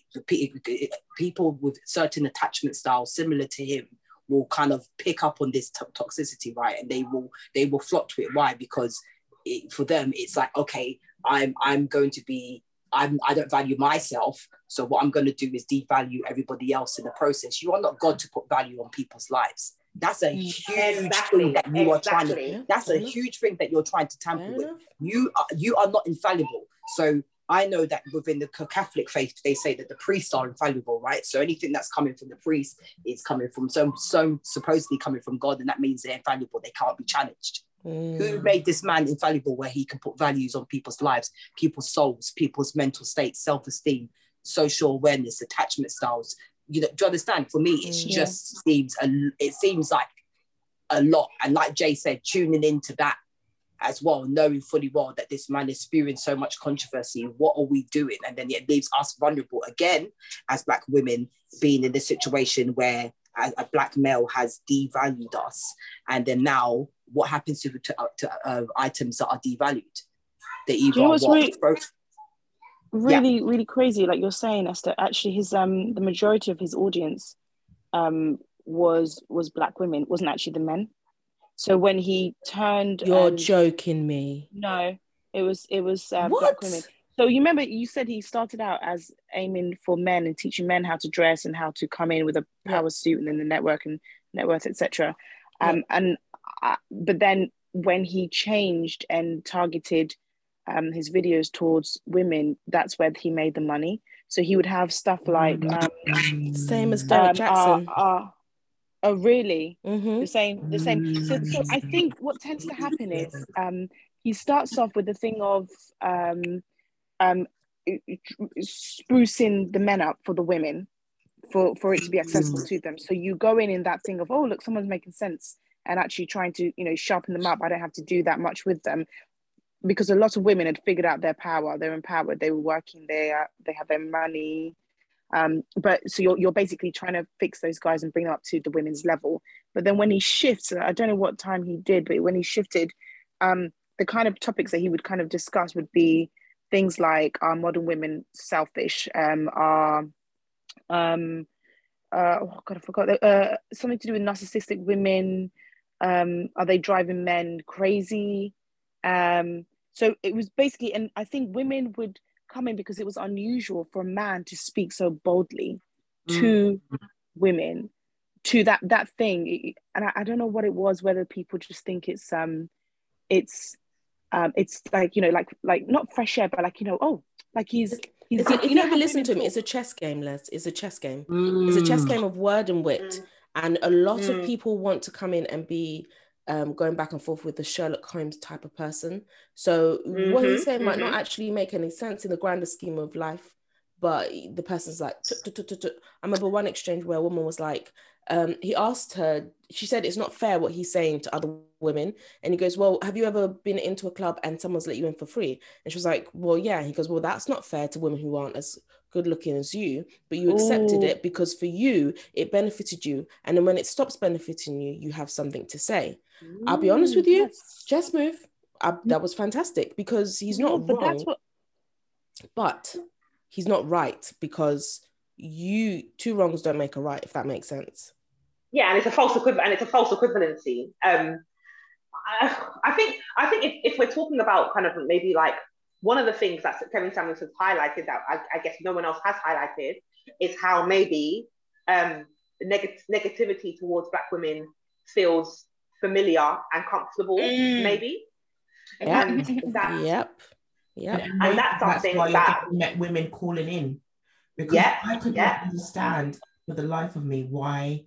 People with certain attachment styles similar to him will kind of pick up on this to- toxicity, right? And they will they will flock to it. Why? Because it, for them it's like, okay, I'm I'm going to be I'm I don't value myself. So what I'm going to do is devalue everybody else in the process. You are not God to put value on people's lives. That's a mm-hmm. huge Exactly, thing that you are trying to. exactly. That's a mm-hmm. huge thing that you're trying to tamper with mm-hmm. you are you are not infallible so i know that within the catholic faith they say that the priests are infallible right so anything that's coming from the priest is coming from so so supposedly coming from god and that means they're infallible they can't be challenged who Mm. made this man infallible where he can put values on people's lives people's souls people's mental states self-esteem social awareness attachment styles you know do you understand for me it Mm. Yeah. just seems a, it seems like a lot and like jay said tuning into that as well, knowing fully well that this man is spewing so much controversy. What are we doing? And then it leaves us vulnerable again as Black women being in this situation where a, a Black male has devalued us. And then now, what happens to, to, to uh, items that are devalued? They either know what's what, really- throw- really really crazy like you're saying esther actually his um the majority of his audience um was was black women It wasn't actually the men so when he turned You're joking me. no it was it was uh, what? black women so you remember you said he started out as aiming for men and teaching men how to dress and how to come in with a Yeah. power suit and then the network and net worth etc um and uh, but then when he changed and targeted um, his videos towards women that's where he made the money so he would have stuff like um, Same as Derrick um, Jaxn. uh, uh, oh really? Hmm the same the same. So, so i think what tends to happen is um he starts off with the thing of um um sprucing the men up for the women for for it to be accessible to them. So you go in in that thing of oh look someone's making sense and actually trying to you know sharpen them up. I don't have to do that much with them because a lot of women had figured out their power they're empowered they were working they are they have their money um, but so you're, you're basically trying to fix those guys and bring them up to the women's level. But then when he shifts i don't know what time he did but when he shifted um, the kind of topics that he would kind of discuss would be things like are modern women selfish um, are um, uh, oh god i forgot uh, something to do with narcissistic women um, are they driving men crazy? Um, so it was basically and i think women would come in because it was unusual for a man to speak so boldly to women to that that thing and I, I don't know what it was whether people just think it's um it's um it's like you know like like not fresh air but like you know oh like he's he's It's a, if you know ever listen to him, it's a chess game, Les. It's a chess game. It's a chess Mm. game of word and wit. Mm. And a lot Mm. of people want to come in and be um, going back and forth with the Sherlock Holmes type of person. So what he's saying might not mhm. actually make any sense in the grander scheme of life. But the person's like. I remember one exchange where a woman was like, um, he asked her, she said it's not fair what he's saying to other women. And he goes, Well, have you ever been into a club and someone's let you in for free? And she was like, Well, yeah. He goes, Well, that's not fair to women who aren't as good looking as you, but you accepted Ooh. it because for you, it benefited you. And then when it stops benefiting you, you have something to say. I'll be honest with you, Yes. Just move. I, that was fantastic because he's No, not but wrong, that's what but he's not right because you two wrongs don't make a right, if that makes sense. yeah, and it's a false equivalent, and it's a false equivalency. Um, I, I think I think if, if we're talking about kind of maybe like one of the things that Kevin Samuels has highlighted that I, I guess no one else has highlighted is how maybe um, neg- negativity towards Black women feels familiar and comfortable, Mm. maybe. Yeah. And that, Yep. Yep. And maybe that's something why that- you're women calling in. Because Yeah, I could yeah. not understand for the life of me why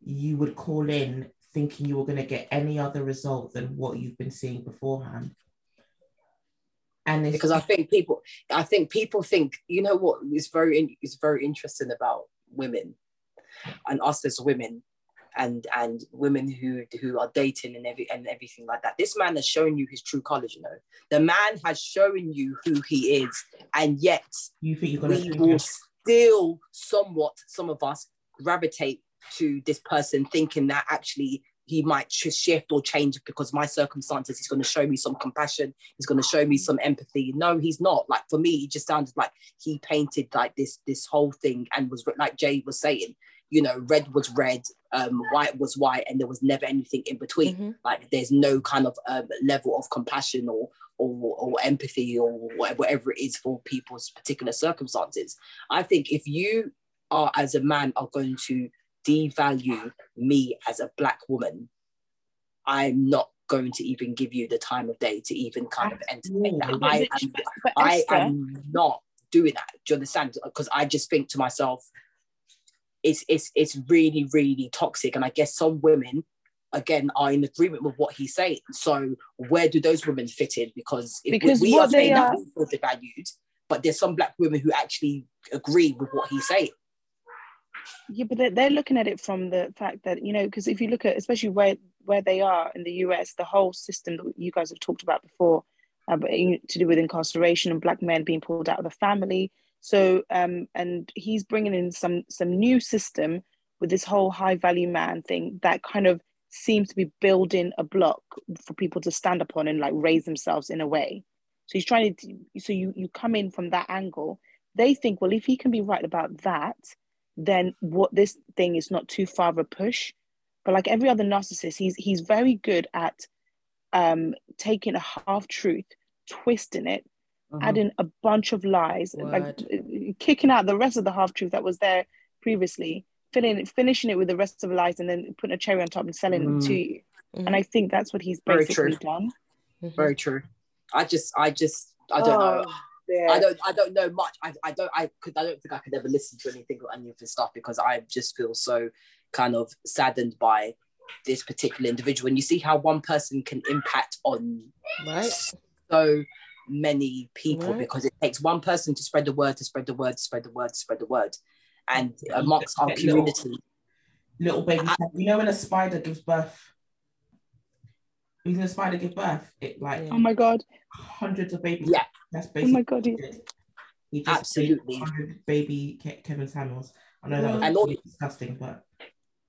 you would call in thinking you were going to get any other result than what you've been seeing beforehand. And it's because I think people, I think people think, you know what is very, is very interesting about women and us as women, and and women who who are dating and every and everything like that. This man has shown you his true colors. You know, the man has shown you who he is, and yet you think you're we will still somewhat, some of us gravitate to this person, thinking that actually he might shift or change because my circumstances. He's going to show me some compassion. He's going to show me some empathy. No, he's not. Like for me, it just sounded like he painted like this this whole thing and was like Jay was saying. You know, red was red, um, white was white, and there was never anything in between. Mhm. Like there's no kind of um, level of compassion or or, or empathy or whatever it is for people's particular circumstances. I think if you are as a man are going to devalue me as a black woman, I'm not going to even give you the time of day to even kind of entertain that. I am, I am not doing that. Do you understand? Because I just think to myself, it's it's it's really really toxic, and I guess some women again are in agreement with what he's saying. So where do those women fit in? Because Because we, are saying they that we feel devalued, but there's some black women who actually agree with what he's saying. Yeah, but they're, they're looking at it from the fact that you know, because if you look at especially where where they are in the US, the whole system that you guys have talked about before, uh, to do with incarceration and black men being pulled out of the family. So, um, and he's bringing in some some new system with this whole high value man thing that kind of seems to be building a block for people to stand upon and like raise themselves in a way. So he's trying to. So you you come in from that angle. They think, well, if he can be right about that, then what this thing is not too far of a push. But like every other narcissist, he's he's very good at um, taking a half truth, twisting it, Mhm. adding a bunch of lies, like Word. uh, kicking out the rest of the half truth that was there previously, filling finishing it with the rest of the lies, and then putting a cherry on top and selling it to you. Mhm. And I think that's what he's Very basically true. done. Mhm. Very true. I just, I just, I don't know. Oh, yeah. I don't I don't know much. I, I don't I could I don't think I could ever listen to anything or any of this stuff because I just feel so kind of saddened by this particular individual. And you see how one person can impact on Right. so many people Right. because it takes one person to spread the word, to spread the word, to spread the word, to spread the word. And amongst our Get little- community, Little baby, I- you know when a spider gives birth? When a spider give birth, it like Oh my god! hundreds of babies. Yeah. That's Oh my god! he- he just Absolutely. baby Ke- Kevin Samuels. I know that was And all- disgusting, but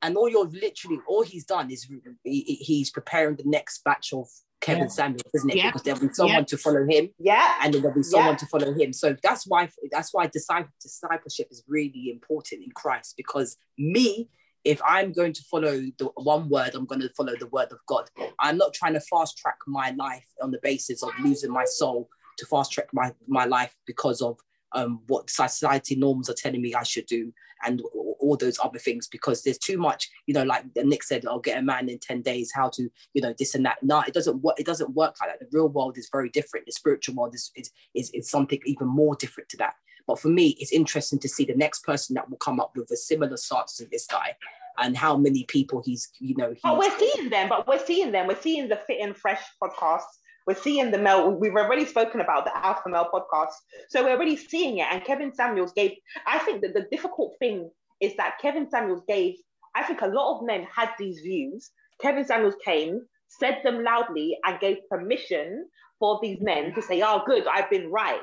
and all you're literally all he's done is he, he's preparing the next batch of Kevin Yeah. Samuels, isn't it? Yeah. Because there'll be someone Yeah. to follow him yeah, and then there'll be someone to follow him. So that's why that's why discipleship is really important in Christ because me, if I'm going to follow the one word, I'm going to follow the word of God. I'm not trying to fast track my life on the basis of losing my soul to fast track my my life because of um, what society norms are telling me I should do and all those other things because there's too much you know like nick said i'll get a man in 10 days how to you know this and that no it doesn't work it doesn't work like that the real world is very different the spiritual world is is is, is something even more different to that but for me it's interesting to see the next person that will come up with a similar stance to this guy and how many people he's you know he's, But we're seeing them, but we're seeing them. We're seeing the Fit and Fresh podcast. We're seeing the Mel. We've already spoken about the Alpha Male podcast. So we're already seeing it. And Kevin Samuels gave, I think that the difficult thing is that Kevin Samuels gave, I think a lot of men had these views. Kevin Samuels came, said them loudly, and gave permission for these men to say, oh, good, I've been right.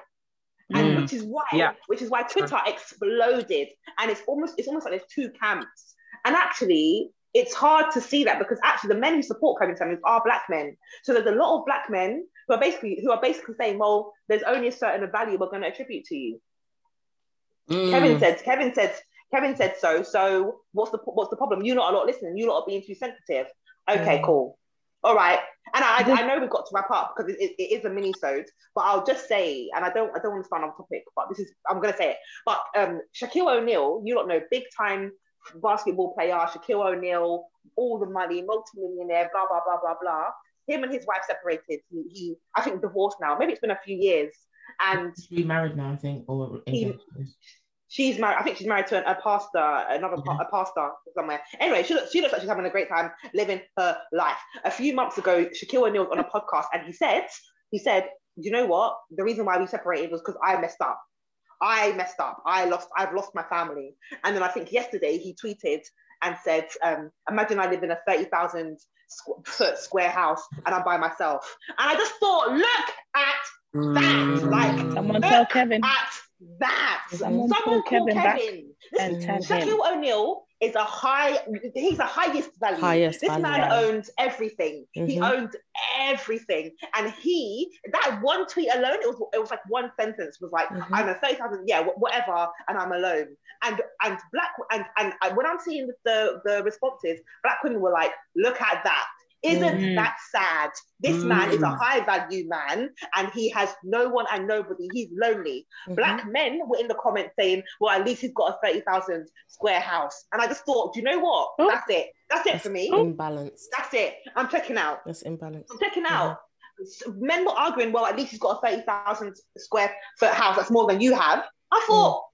And Mm. which is why, Yeah. which is why Twitter exploded. And it's almost, it's almost like there's two camps. And actually, it's hard to see that because actually the men who support Kevin Samuels are black men. So there's a lot of black men who are basically who are basically saying, well, there's only a certain value we're going to attribute to you. Mm. Kevin said, Kevin said, Kevin said so. So what's the what's the problem? You're not a lot listening. You lot are being too sensitive. Okay, Mm. cool. All right. And I, I know we've got to wrap up because it, it, it is a mini sode, but I'll just say, and I don't I don't want to stand on topic, but this is I'm gonna say it. But um Shaquille O'Neal, you don't know, big time basketball player, Shaquille O'Neal, all the money, multi-millionaire, blah blah blah blah blah. Him and his wife separated. He, he I think divorced now. Maybe it's been a few years. And He's remarried now, I think, or He- she's married. I think she's married to a pastor, another pa- a pastor somewhere. Anyway, she looks, she looks like she's having a great time living her life. A few months ago, Shaquille O'Neal was on a (laughs) podcast, and he said, he said, you know what? The reason why we separated was because I messed up. I messed up. I lost. I've lost my family. And then I think yesterday he tweeted and said, um, "Imagine I live in a thirty thousand foot square house and I'm by myself." And I just thought, look at that, Mm. like Someone look tell Kevin at that. Someone Someone call call Kevin back Kevin. and tell. Shaquille O'Neal is a high, he's the highest value. Highest this value. man owns everything. He Mhm. owns everything. And he, that one tweet alone, it was it was like one sentence was like, Mhm. I'm a 30,000, yeah, wh- whatever, and I'm alone. And and black and and when I'm seeing the the responses, black women were like, look at that. Isn't Mhm. that sad? This man is a Mm. high value man and he has no one and nobody. He's lonely. Mhm. Black men were in the comments saying, well, at least he's got a 30,000 square house. And I just thought, do you know what? Oh. That's it. That's it for me. Imbalanced. That's it. I'm checking out. That's imbalanced. I'm checking out. S- Men were arguing, well, at least he's got a 30,000 square foot house. That's more than you have. I thought,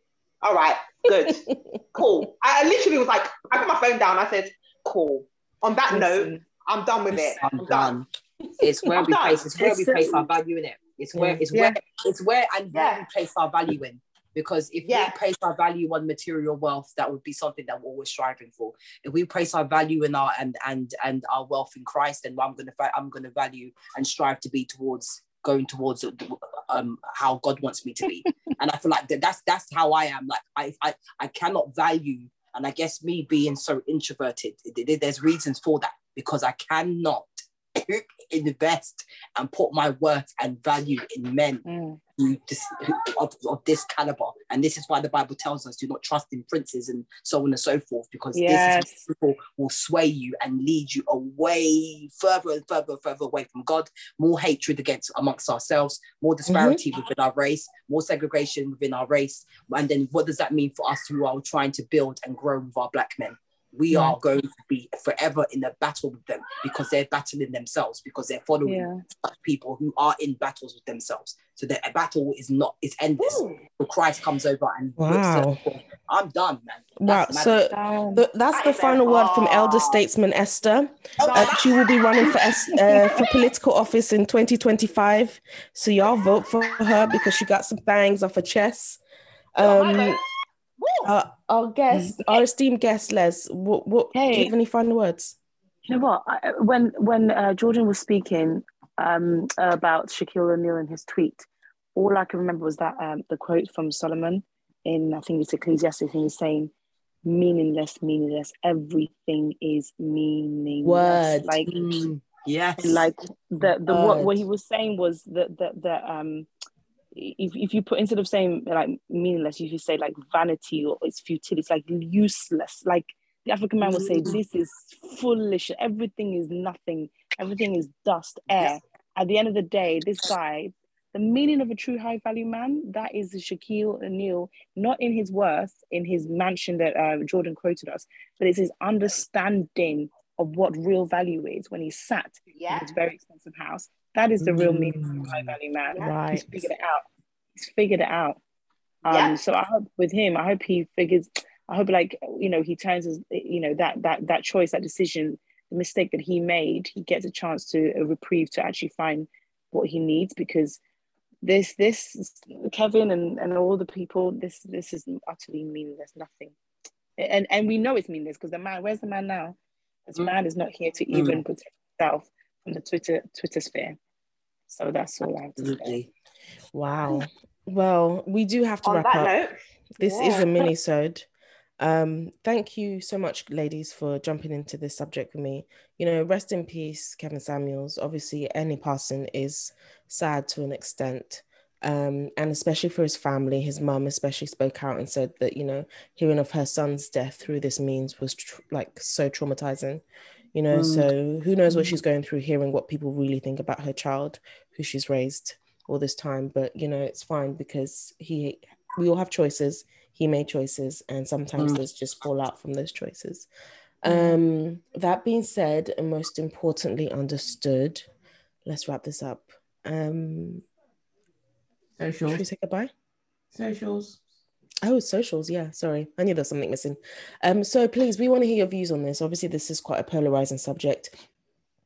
all right, good, (laughs) cool. I literally was like, I put my phone down. I said, cool. On that note, Listen, I'm done with it. I'm done. It's (laughs) where I'm we done. place. It's where we Listen. place our value in it. It's where. It's where. It's where and where we place our value in. Because if Yeah. we place our value on material wealth, that would be something that we're always striving for. If we place our value in our and and and our wealth in Christ, then I'm gonna I'm gonna value and strive to be towards going towards um how God wants me to be. (laughs) and I feel like that, that's that's how I am. Like I I I cannot value, and I guess me being so introverted, th- th- there's reasons for that because I cannot invest and put my worth and value in men mm, who this, who, of, of this caliber. And this is why the Bible tells us do not trust in princes and so on and so forth, because Yes. this is what people will sway you and lead you away further and further and further away from God. More hatred against amongst ourselves, more disparity within our race, more segregation within our race. And then what does that mean for us who are trying to build and grow with our black men? We are going to be forever in a battle with them because they're battling themselves, because they're following yeah. people who are in battles with themselves. So that a battle is not is endless. Ooh. So Christ comes over and Wow. it. I'm done, man. Wow. That's So Down. th- that's That the is a final word from Elder. Statesman Esther. Oh, Uh, she will be running for S- (laughs) uh, for political office in 2025. So y'all vote for her because she got some bangs off her chest. Oh, Um, God. Uh, our guest, our esteemed guest, Les. What, what do you have any final words? You know what? I, when when uh, Jordan was speaking um, about Shaquille O'Neal and his tweet, all I can remember was that um, the quote from Solomon in I think it's Ecclesiastes, and he's saying, "Meaningless, meaningless. Everything is meaningless." Word. Like Mm, yes. like the the what, what he was saying was that that that um if, if you put instead of saying like meaningless if you say like vanity or it's futility it's like useless like the african man would say Mm. this is foolish everything is nothing everything is dust air at the end of the day this guy the meaning of a true high value man that is Shaquille O'Neal not in his worth in his mansion that uh, Jordan quoted us but it's his understanding of what real value is when he sat Yeah. in his very expensive house. That is the real meaning Mm. of high value man. Yeah. He's figured it out. He's figured it out. Um, Yeah. So I hope with him, I hope he figures. I hope like you know he turns his you know that that that choice, that decision, the mistake that he made, he gets a chance to a reprieve to actually find what he needs because this this Kevin and, and all the people this this is utterly meaningless nothing and and we know it's meaningless because the man where's the man now this mm. man is not here to even mm. protect himself from the Twitter Twitter sphere so that's all I have to say wow well we do have to On wrap up note, this yeah. is a mini (laughs) sode um, thank you so much, ladies, for jumping into this subject with me. You know, rest in peace, Kevin Samuels. Obviously, any passing is sad to an extent. Um, and especially for his family, his mum especially spoke out and said that, you know, hearing of her son's death through this means was tr- like so traumatizing, you know. Mm. So who knows what she's going through, hearing what people really think about her child, who she's raised all this time. But, you know, it's fine because he, we all have choices he made choices and sometimes mm. there's just fallout from those choices mm. um that being said and most importantly understood let's wrap this up um socials should we say goodbye socials Oh, socials. Yeah, sorry. I knew there's something missing. Um, so please, we want to hear your views on this. Obviously, this is quite a polarizing subject,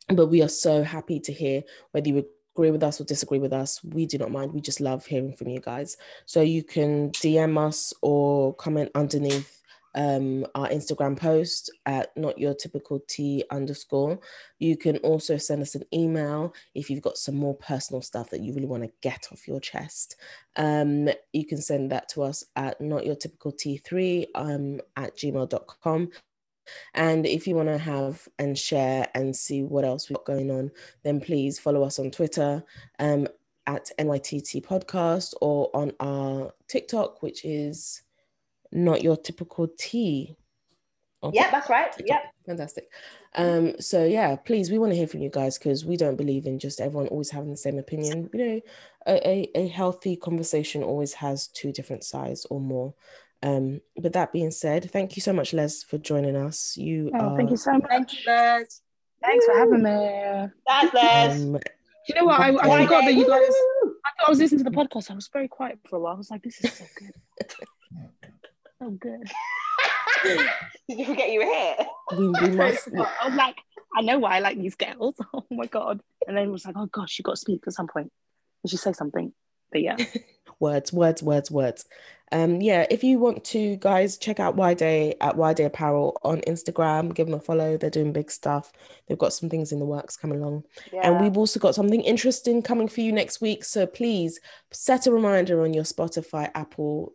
but we are so happy to hear whether you agree with us or disagree with us, we do not mind. We just love hearing from you guys. So you can DM us or comment underneath um, our Instagram post at not your typical T underscore. You can also send us an email if you've got some more personal stuff that you really want to get off your chest. Um, you can send that to us at not your typical T3 um, at gmail.com. And if you want to have and share and see what else we've got going on, then please follow us on Twitter um, at NYTT Podcast or on our TikTok, which is not your typical T. Yeah, that's right. Yeah. Fantastic. Um, so yeah, please, we want to hear from you guys because we don't believe in just everyone always having the same opinion. You know, a, a, a healthy conversation always has two different sides or more. Um, but that being said, thank you so much, Les, for joining us. You oh, are... thank you so much. Thank you, Les. Thanks for having me. That's Les. Um, you know what? I, I forgot that you guys. I thought I was listening to the podcast. I was very quiet for a while. I was like, "This is so good, (laughs) so good." Did (laughs) you forget you were here? We, we must. I was like, I know why I like these girls. (laughs) Oh my god! And then it was like, oh gosh, you got to speak at some point. Did she say something? But yeah. (laughs) words, words, words, words. Um, yeah, if you want to, guys, check out Y Day at Y Day Apparel on Instagram. Give them a follow. They're doing big stuff. They've got some things in the works coming along, yeah. and we've also got something interesting coming for you next week. So please set a reminder on your Spotify, Apple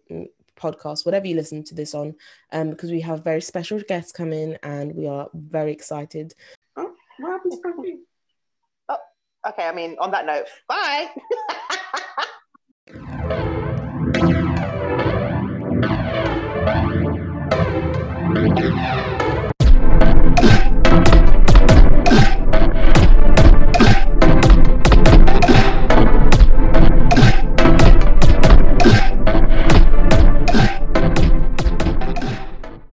podcast, whatever you listen to this on, um, because we have very special guests coming and we are very excited. Oh, what happened to Sophie? Oh, okay. I mean, on that note, bye.